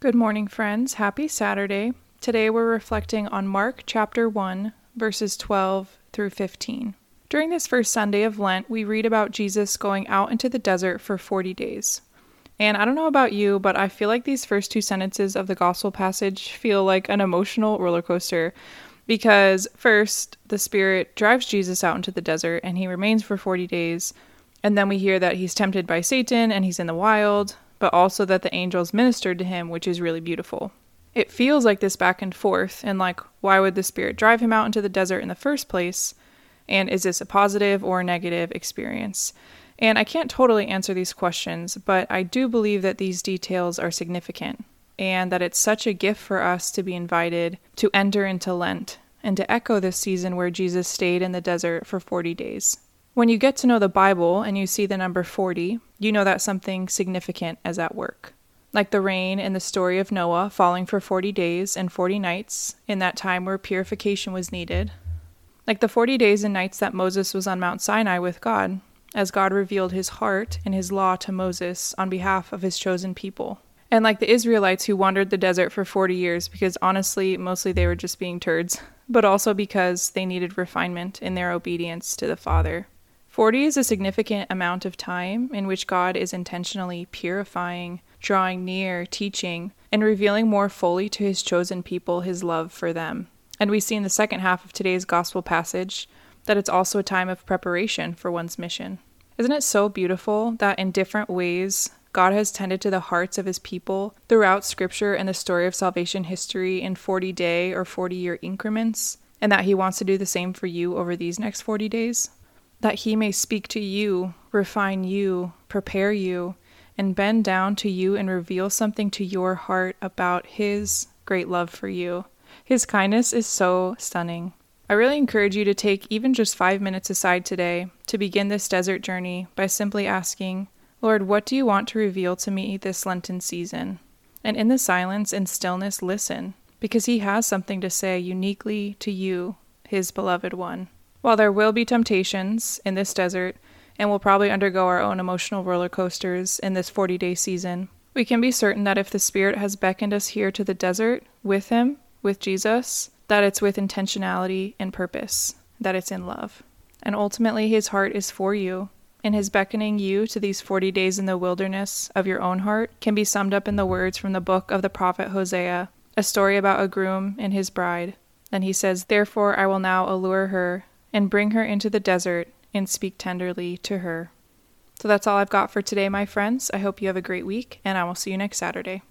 Good morning, friends. Happy Saturday. Today we're reflecting on Mark chapter 1, verses 12 through 15. During this first Sunday of Lent, we read about Jesus going out into the desert for 40 days. And I don't know about you, but I feel like these first two sentences of the gospel passage feel like an emotional roller coaster because first, the Spirit drives Jesus out into the desert and he remains for 40 days. And then we hear that he's tempted by Satan and he's in the wild but also that the angels ministered to him, which is really beautiful. It feels like this back and forth, and like, why would the Spirit drive him out into the desert in the first place? And is this a positive or a negative experience? And I can't totally answer these questions, but I do believe that these details are significant and that it's such a gift for us to be invited to enter into Lent and to echo this season where Jesus stayed in the desert for 40 days. When you get to know the Bible and you see the number 40, you know that something significant is at work. Like the rain in the story of Noah falling for 40 days and 40 nights in that time where purification was needed. Like the 40 days and nights that Moses was on Mount Sinai with God, as God revealed his heart and his law to Moses on behalf of his chosen people. And like the Israelites who wandered the desert for 40 years because honestly, mostly they were just being turds, but also because they needed refinement in their obedience to the Father. 40 is a significant amount of time in which God is intentionally purifying, drawing near, teaching, and revealing more fully to his chosen people his love for them. And we see in the second half of today's gospel passage that it's also a time of preparation for one's mission. Isn't it so beautiful that in different ways God has tended to the hearts of his people throughout scripture and the story of salvation history in 40 day or 40 year increments, and that he wants to do the same for you over these next 40 days? That he may speak to you, refine you, prepare you, and bend down to you and reveal something to your heart about his great love for you. His kindness is so stunning. I really encourage you to take even just five minutes aside today to begin this desert journey by simply asking, Lord, what do you want to reveal to me this Lenten season? And in the silence and stillness, listen, because He has something to say uniquely to you, His beloved one. While there will be temptations in this desert, and we'll probably undergo our own emotional roller coasters in this 40 day season, we can be certain that if the Spirit has beckoned us here to the desert with Him, with Jesus, that it's with intentionality and purpose, that it's in love. And ultimately, His heart is for you, and His beckoning you to these 40 days in the wilderness of your own heart can be summed up in the words from the book of the prophet Hosea, a story about a groom and his bride. Then he says, Therefore I will now allure her and bring her into the desert and speak tenderly to her. So that's all I've got for today, my friends. I hope you have a great week, and I will see you next Saturday.